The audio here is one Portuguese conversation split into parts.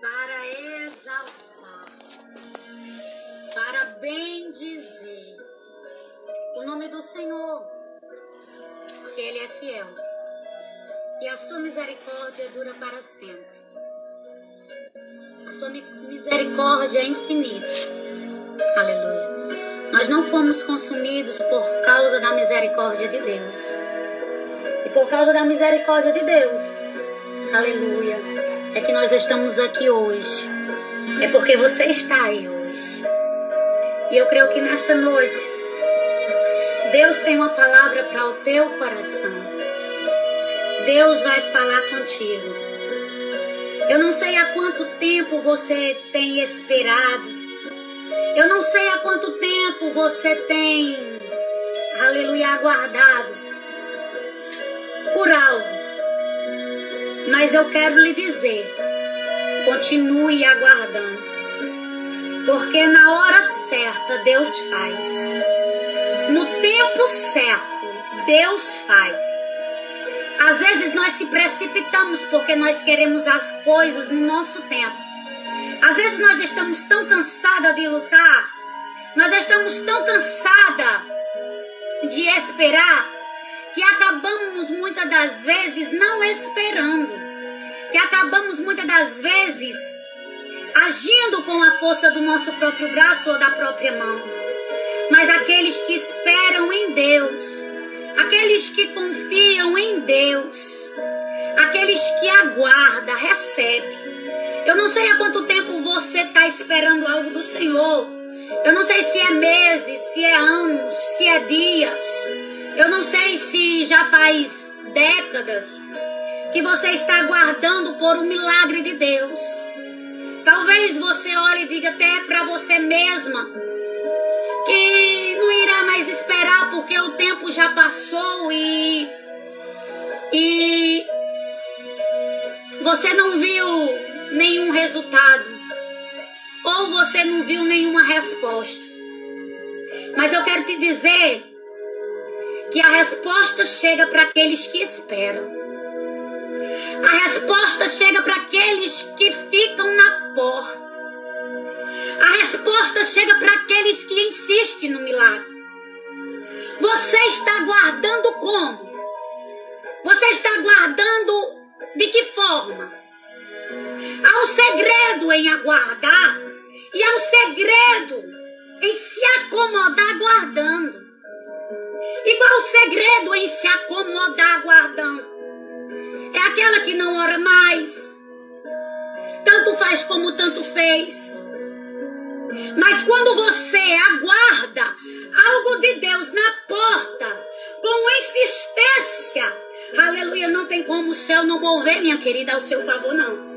para exaltar, para bendizer o nome do Senhor, porque Ele é fiel e a sua misericórdia dura para sempre. A sua misericórdia é infinita. Aleluia. Nós não fomos consumidos por causa da misericórdia de Deus. E por causa da misericórdia de Deus, aleluia, é que nós estamos aqui hoje. É porque você está aí hoje. E eu creio que nesta noite, Deus tem uma palavra para o teu coração. Deus vai falar contigo. Eu não sei há quanto tempo você tem esperado. Eu não sei há quanto tempo você tem, aleluia, aguardado por algo. Mas eu quero lhe dizer: continue aguardando. Porque na hora certa Deus faz. No tempo certo, Deus faz. Às vezes nós se precipitamos porque nós queremos as coisas no nosso tempo. Às vezes nós estamos tão cansadas de lutar, nós estamos tão cansadas de esperar, que acabamos muitas das vezes não esperando, que acabamos muitas das vezes agindo com a força do nosso próprio braço ou da própria mão. Mas aqueles que esperam em Deus, Aqueles que confiam em Deus, aqueles que aguardam, recebe. Eu não sei há quanto tempo você está esperando algo do Senhor. Eu não sei se é meses, se é anos, se é dias. Eu não sei se já faz décadas que você está aguardando por um milagre de Deus. Talvez você olhe e diga até para você mesma que não irá mais esperar porque o tempo já passou e e você não viu nenhum resultado ou você não viu nenhuma resposta. Mas eu quero te dizer que a resposta chega para aqueles que esperam. A resposta chega para aqueles que ficam na porta. A resposta chega para aqueles que insistem no milagre. Você está aguardando como? Você está aguardando de que forma? Há um segredo em aguardar e há um segredo em se acomodar aguardando. E qual o segredo em se acomodar aguardando? É aquela que não ora mais. Tanto faz como tanto fez. Mas quando você aguarda algo de Deus na porta, com insistência, aleluia, não tem como o céu não mover, minha querida, ao seu favor, não.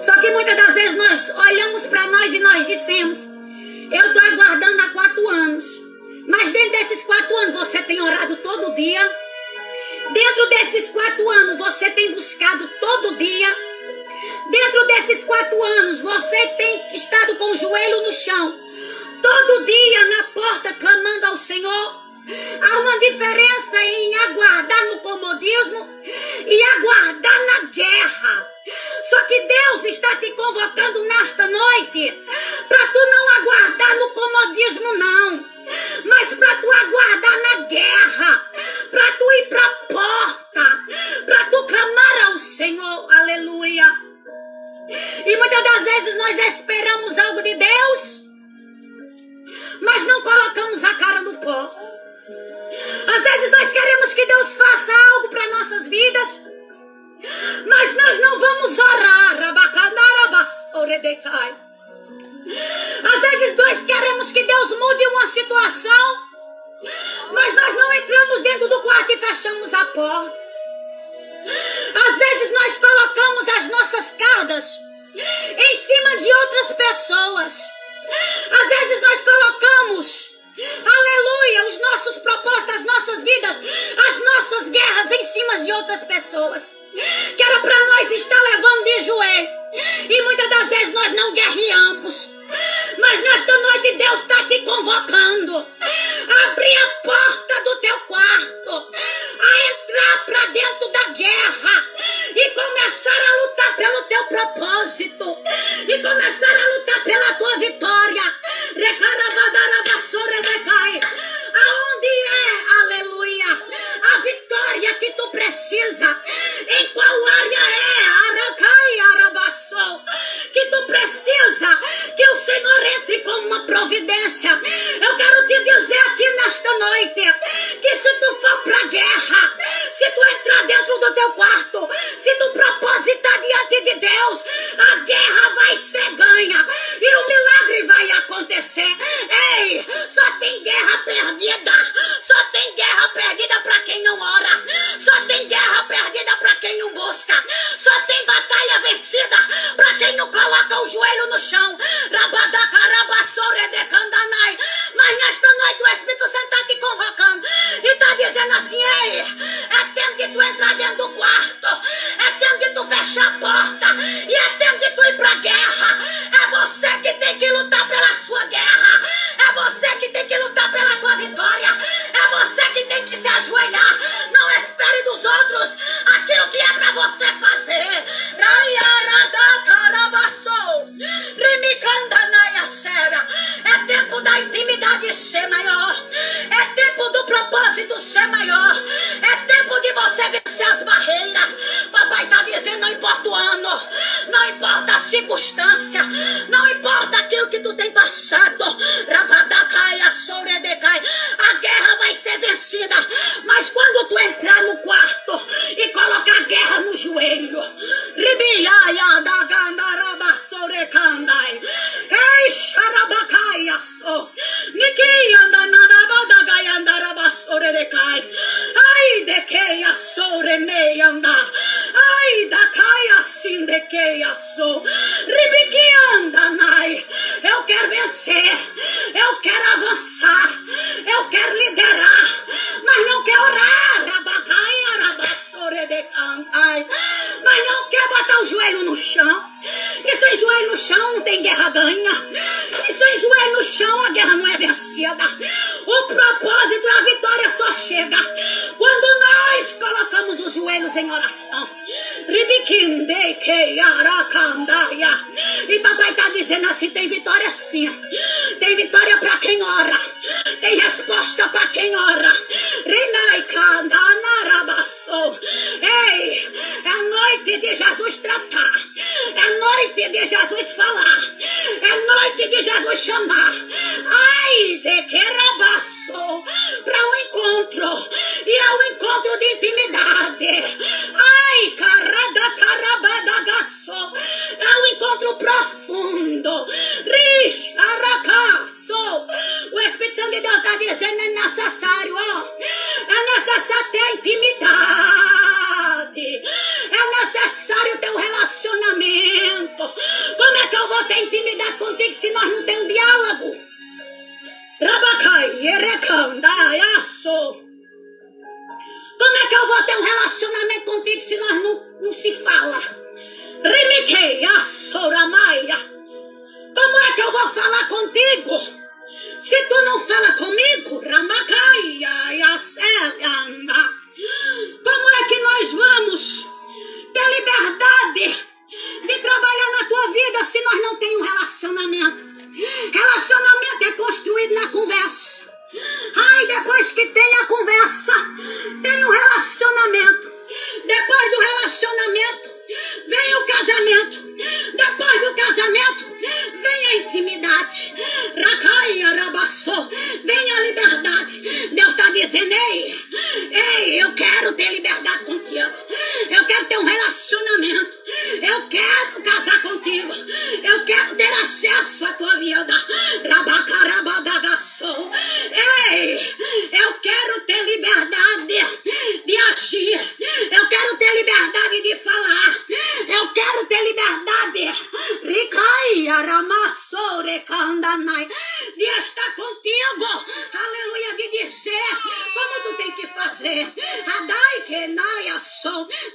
Só que muitas das vezes nós olhamos para nós e nós dissemos: Eu estou aguardando há quatro anos. Mas dentro desses quatro anos você tem orado todo dia. Dentro desses quatro anos você tem buscado todo dia. Dentro desses quatro anos, você tem estado com o joelho no chão, todo dia na porta clamando ao Senhor. Há uma diferença em aguardar no comodismo e aguardar na guerra. Só que Deus está te convocando nesta noite para tu não aguardar no comodismo, não, mas para tu aguardar na guerra, para tu ir para a porta, para tu clamar ao Senhor. Aleluia. E muitas das vezes nós esperamos algo de Deus, mas não colocamos a cara no pó. Às vezes nós queremos que Deus faça algo para nossas vidas, mas nós não vamos orar. Às situação, mas nós não entramos dentro do quarto e fechamos a porta. Às vezes nós colocamos as nossas cargas em cima de outras pessoas. Às vezes nós colocamos, aleluia, os nossos propósitos, as nossas vidas, as nossas guerras em cima de outras pessoas. Que era para nós estar levando de joelho. E muitas das vezes nós não guerreamos. Mas nesta noite Deus está te convocando. 度。Basta para quem ora. Ei, é noite de Jesus tratar. É noite de Jesus falar. É noite de Jesus chamar. Ai, de que. Para o um encontro. E ao é um encontro de intimidade. Ai, carada, carabada, gaçou. É um encontro profundo. Rish, aracá. se fala. Remeteia, Soramaia. Como é que eu vou falar contigo? Se tu não fala comigo, Ramacaia, Como é que nós vamos?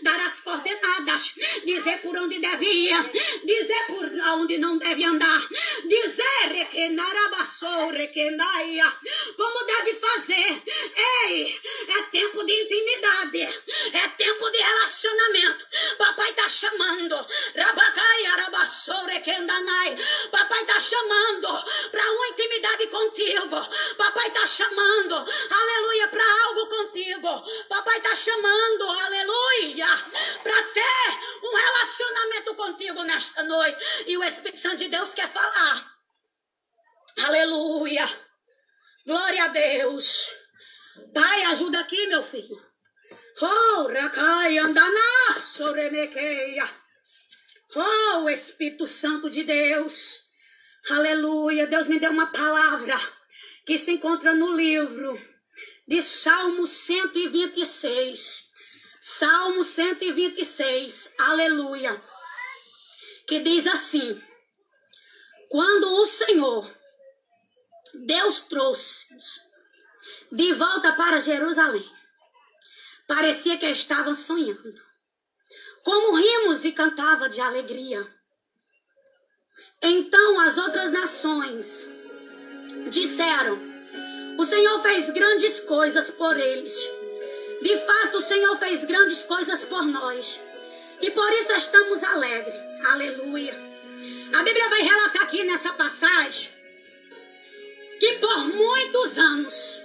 dar as coordenadas, dizer por onde devia, dizer por onde não deve andar, dizer como deve fazer. Ei, é tempo de intimidade, é tempo de relacionamento. Papai tá chamando. Papai tá chamando para uma intimidade contigo. Papai tá chamando, aleluia, para algo contigo. Papai tá chamando, aleluia, para ter um relacionamento contigo nesta noite. E o Espírito Santo de Deus quer falar. Aleluia. Glória a Deus. Pai, ajuda aqui, meu filho. Oh, recai, andana, soremequeia. Oh, Espírito Santo de Deus. Aleluia. Deus me deu uma palavra que se encontra no livro de Salmo 126. Salmo 126. Aleluia. Que diz assim: Quando o Senhor Deus trouxe-os de volta para Jerusalém. Parecia que estavam sonhando. Como rimos e cantava de alegria. Então as outras nações disseram: O Senhor fez grandes coisas por eles. De fato, o Senhor fez grandes coisas por nós. E por isso estamos alegres. Aleluia. A Bíblia vai relatar aqui nessa passagem que por muitos anos,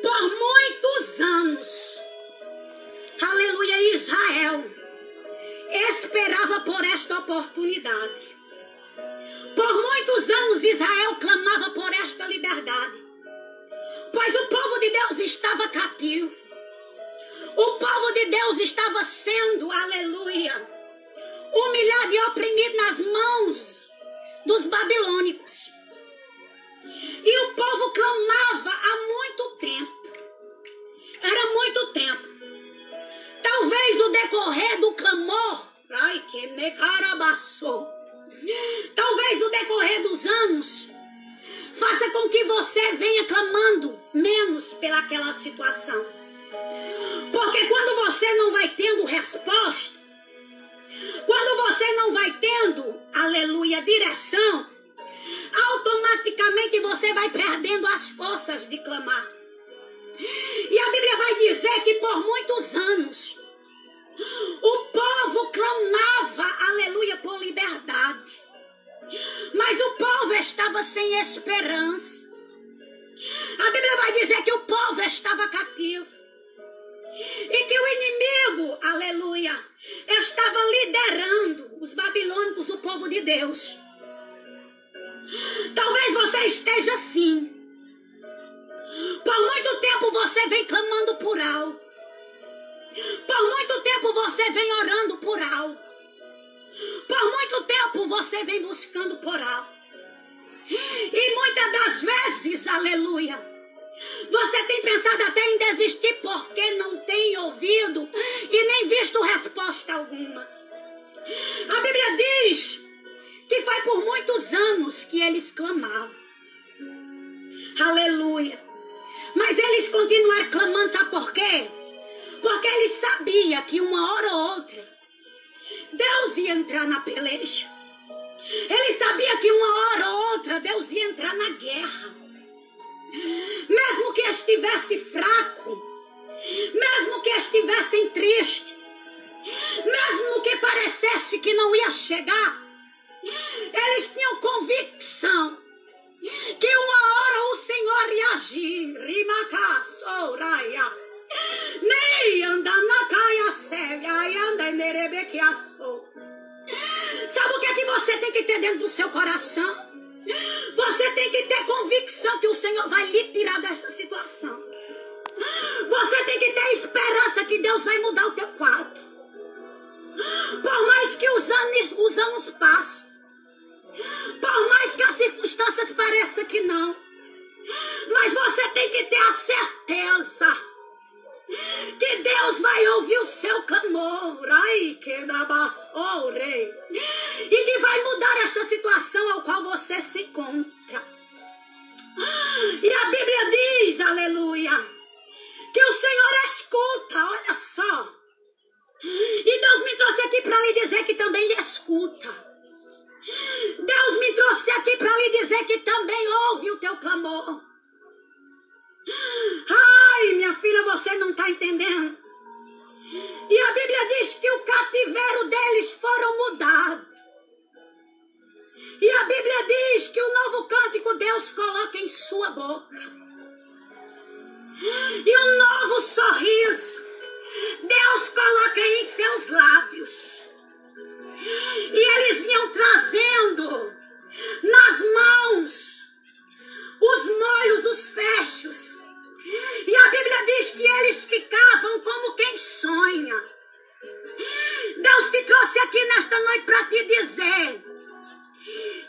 por muitos anos, aleluia, Israel esperava por esta oportunidade. Por muitos anos Israel clamava por esta liberdade, pois o povo de Deus estava cativo. O povo de Deus estava sendo, aleluia, humilhado e oprimido nas mãos dos babilônicos. E o povo clamava há muito tempo. Era muito tempo. Talvez o decorrer do clamor, ai que me carabaçou. Talvez o decorrer dos anos faça com que você venha clamando menos pelaquela situação. Porque quando você não vai tendo resposta, quando você não vai tendo, aleluia, direção, automaticamente você vai perdendo as forças de clamar. E a Bíblia vai dizer que por muitos anos o povo clamava, aleluia, por liberdade. Mas o povo estava sem esperança. A Bíblia vai dizer que o povo estava cativo. E que o inimigo, aleluia, estava liderando os babilônicos, o povo de Deus. Talvez você esteja assim. Por muito tempo você vem clamando por algo. Por muito tempo você vem orando por algo. Por muito tempo você vem buscando por algo. E muitas das vezes, aleluia, você tem pensado até em desistir porque não tem ouvido e nem visto resposta alguma. A Bíblia diz que foi por muitos anos que eles clamavam. Aleluia. Mas eles continuaram clamando, sabe por quê? Porque eles sabiam que uma hora ou outra Deus ia entrar na peleja. Ele sabia que uma hora ou outra Deus ia entrar na guerra. Mesmo que estivesse fraco, mesmo que estivessem triste, mesmo que parecesse que não ia chegar, eles tinham convicção que uma hora o Senhor ia agir. Rimaka souraya. Nei anda na caia séria anda nerebequiaço. Sabe o que é que você tem que ter dentro do seu coração? Você tem que ter convicção que o Senhor vai lhe tirar desta situação. Você tem que ter esperança que Deus vai mudar o teu quadro. Por mais que os anos, os anos passem, por mais que as circunstâncias pareçam que não. Mas você tem que ter a certeza que Deus vai ouvir o seu clamor. Ai, que rei. E que vai mudar esta situação ao qual você se encontra. E a Bíblia diz, aleluia, que o Senhor escuta, olha só. E Deus me trouxe aqui para lhe dizer que também lhe escuta. Deus me trouxe aqui para lhe dizer que também ouve o teu clamor. Ai, minha filha, você não está entendendo. E a Bíblia diz que o cativeiro deles foram mudados. E a Bíblia diz que o novo cântico Deus coloca em sua boca. E um novo sorriso Deus coloca em seus lábios. E eles vinham trazendo nas mãos os molhos, os fechos. E a Bíblia diz que eles ficavam como quem sonha. Deus te trouxe aqui nesta noite para te dizer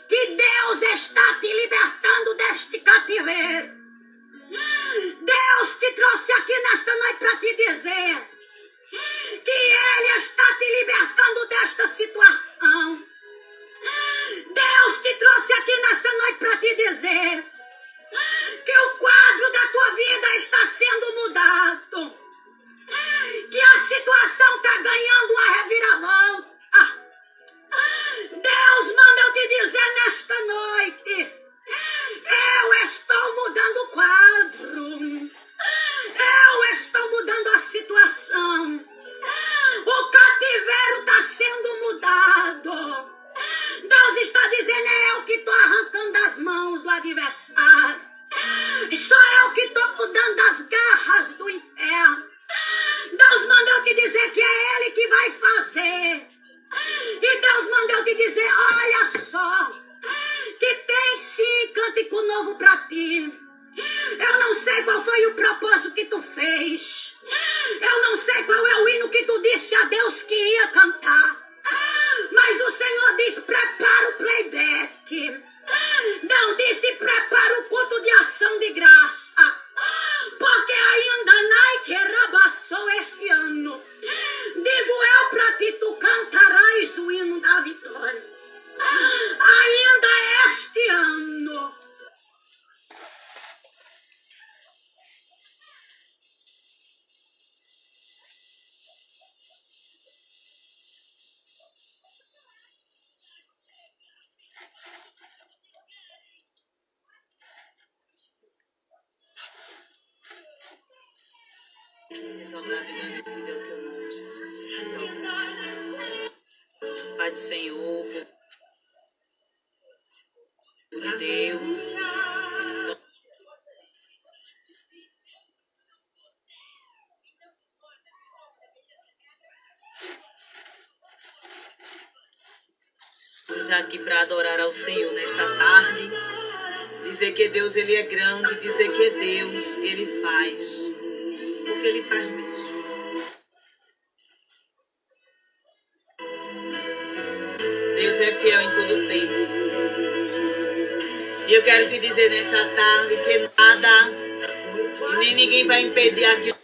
que Deus está te libertando deste cativeiro. Deus te trouxe aqui nesta noite para te dizer que Ele está te libertando desta situação. Deus te trouxe aqui nesta noite para te dizer que o quadro da tua vida está sendo mudado. Que a situação está ganhando uma reviravolta. Deus manda eu te dizer nesta noite. Eu estou mudando o quadro. Eu estou mudando a situação. Sendo mudado. Deus está dizendo: é eu que estou arrancando as mãos do adversário. Sou eu que estou mudando as garras do inferno. Deus mandou te dizer que é Ele que vai fazer. E Deus mandou te dizer: olha só, que tem sim cântico novo para ti. Eu não sei qual foi o propósito que tu fez. Eu não sei qual é o hino que tu disse a Deus que ia cantar. Exaltado e o teu nome, Jesus. Pai do Senhor, de Deus. Estamos aqui para adorar ao Senhor nessa tarde. Dizer que Deus ele é grande, dizer que Deus ele faz que ele faz mesmo. Deus é fiel em todo tempo. E eu quero te dizer nessa tarde que nada e nem ninguém vai impedir aquilo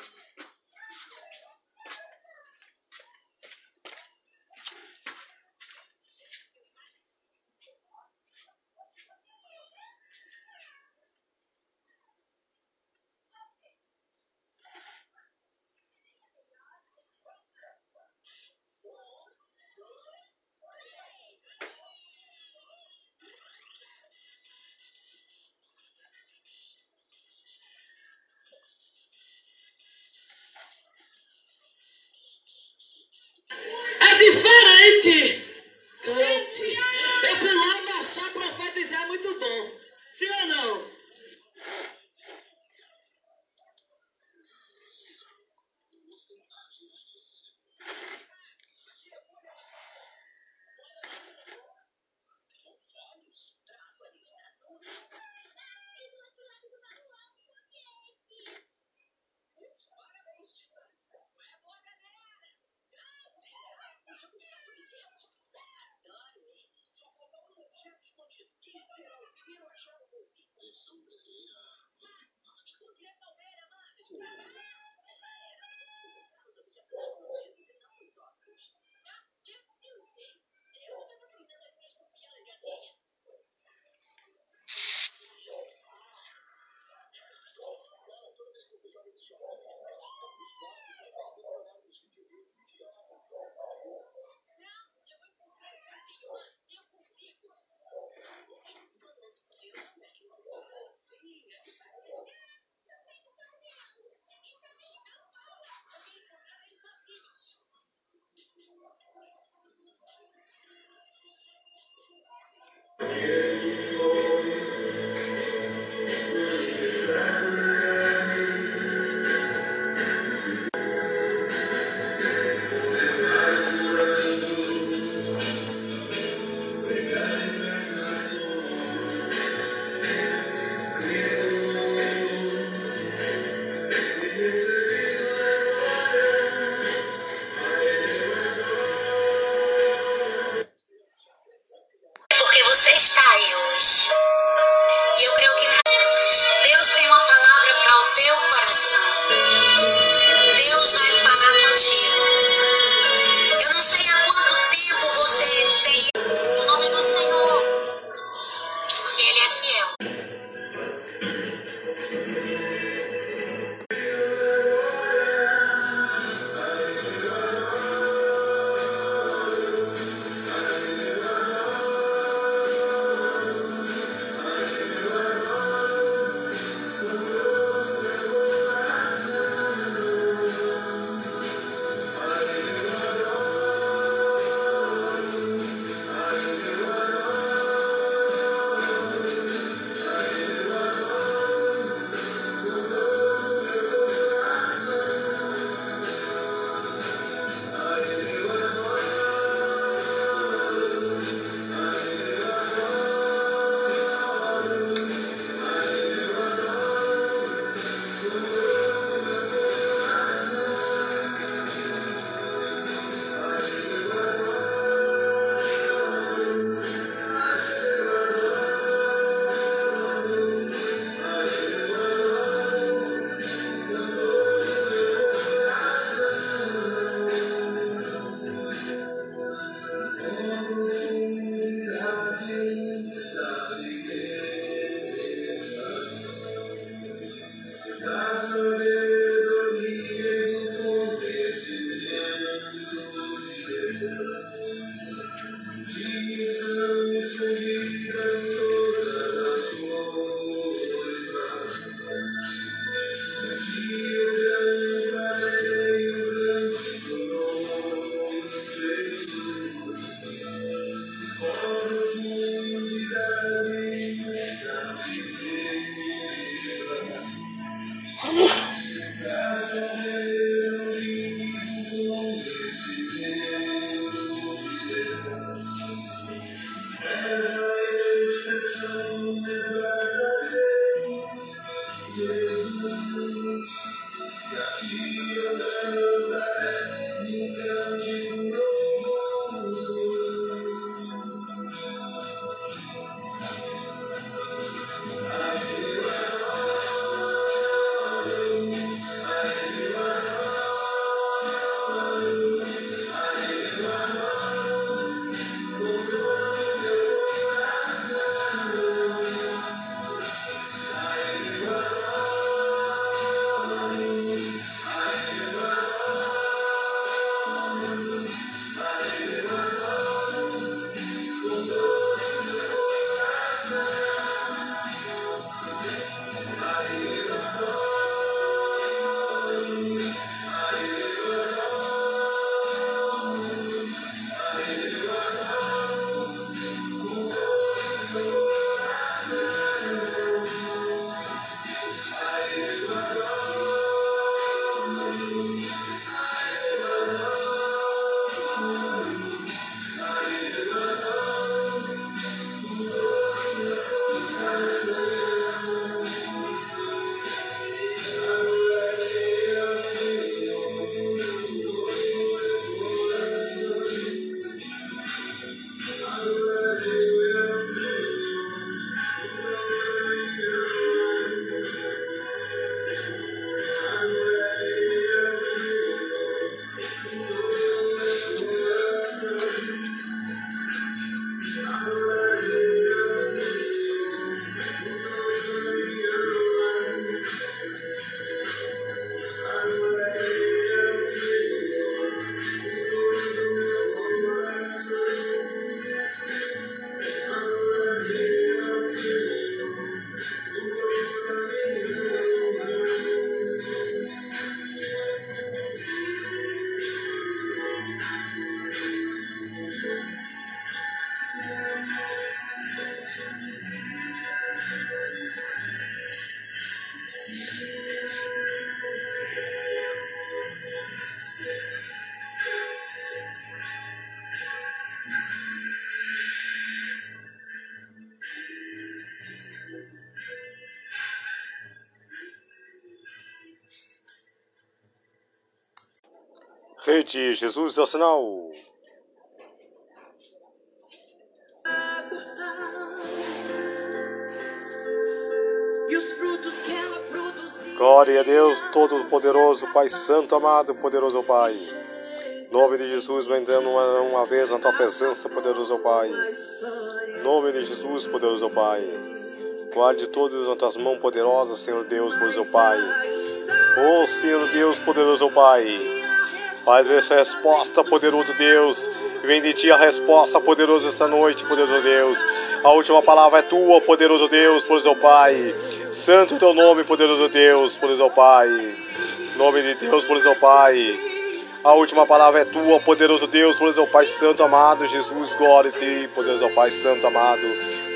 noite, Jesus é o sinal. Glória a Deus, Todo-Poderoso, Pai Santo, amado, poderoso Pai. Nome de Jesus, vendendo uma, uma vez na tua presença, poderoso Pai. Nome de Jesus, poderoso Pai. Guarde todos nas tuas mãos poderosas, Senhor Deus, poderoso Pai. Oh, Senhor Deus, poderoso Pai. Faz essa resposta, poderoso Deus. Vem de ti a resposta, poderoso, esta noite, poderoso Deus. A última palavra é tua, poderoso Deus, poderoso Pai. Santo teu nome, poderoso Deus, poderoso Pai. Nome de Deus, poderoso Pai. A última palavra é tua, poderoso Deus, poderoso Pai Santo amado, Jesus, glória a ti, poderoso Pai Santo amado,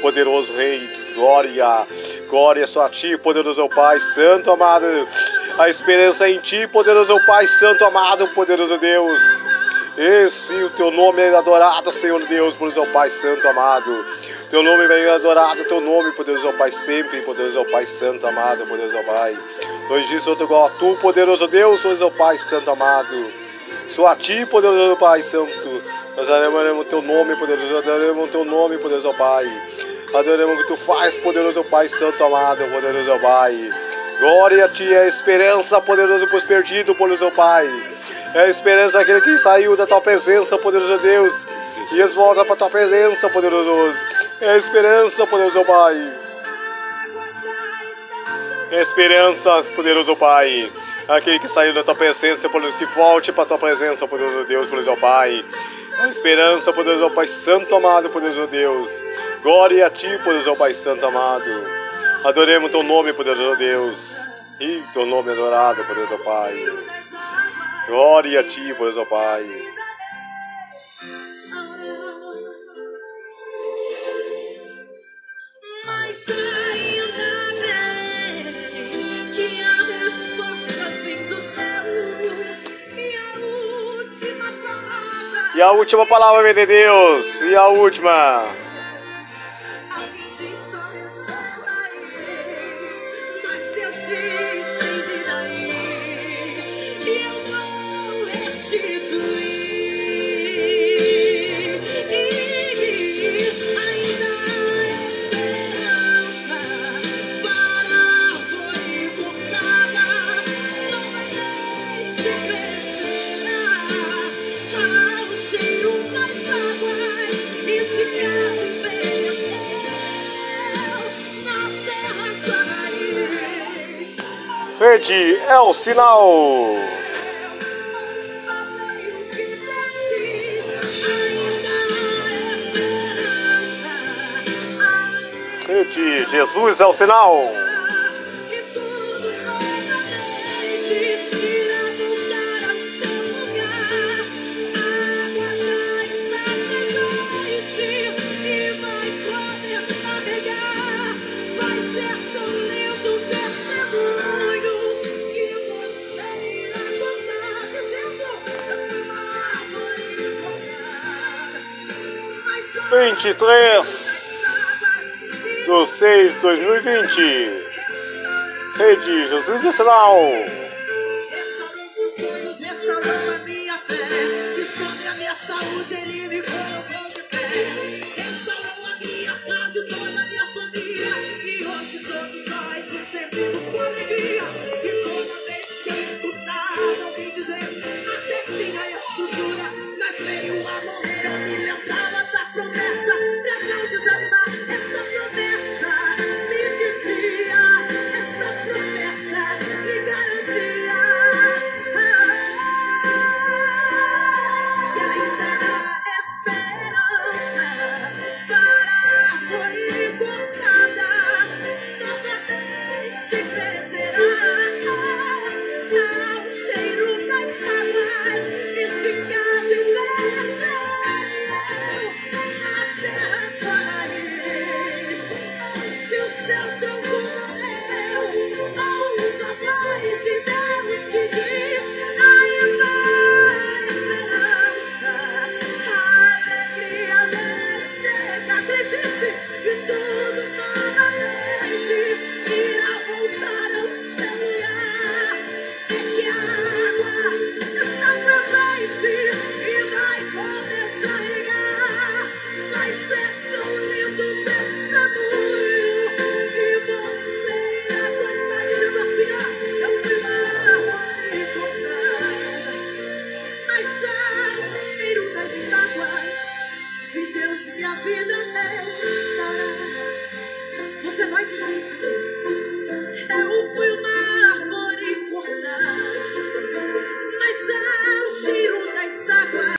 poderoso Rei, glória, glória só a ti, poderoso Pai Santo amado, a esperança em ti, poderoso Pai Santo amado, poderoso Deus. Esse o teu nome é adorado, Senhor Deus, poderoso Pai Santo amado. Teu nome vem adorado, teu nome, poderoso Pai, sempre, poderoso Pai Santo amado, poderoso Pai. Nós diz outro igual a tu, poderoso Deus, poderoso Pai Santo amado. Só a ti, poderoso Pai Santo. Nós adoramos teu nome, poderoso. Adoramos teu nome, poderoso Pai. Adoramos o que tu faz, poderoso Pai Santo amado, poderoso Pai. Glória a ti, é a esperança, poderoso para os perdidos, poderoso Pai. É a esperança daquele que saiu da tua presença, poderoso Deus. E eles voltam para tua presença, poderoso. É a esperança, poderoso Pai. É a esperança, poderoso Pai aquele que saiu da tua presença, poderoso, que volte para tua presença, poderoso Deus, poderoso Pai. A esperança, poderoso Pai Santo amado, poderoso Deus. Glória a ti, poderoso Pai Santo amado. Adoremos teu nome, poderoso Deus. E teu nome adorado, poderoso Pai. Glória a ti, poderoso Pai. E a última palavra vem de Deus. E a última. Verde é o sinal. Verde, Jesus é o sinal. Vinte e três do seis dois mil e vinte. Rede Jesus é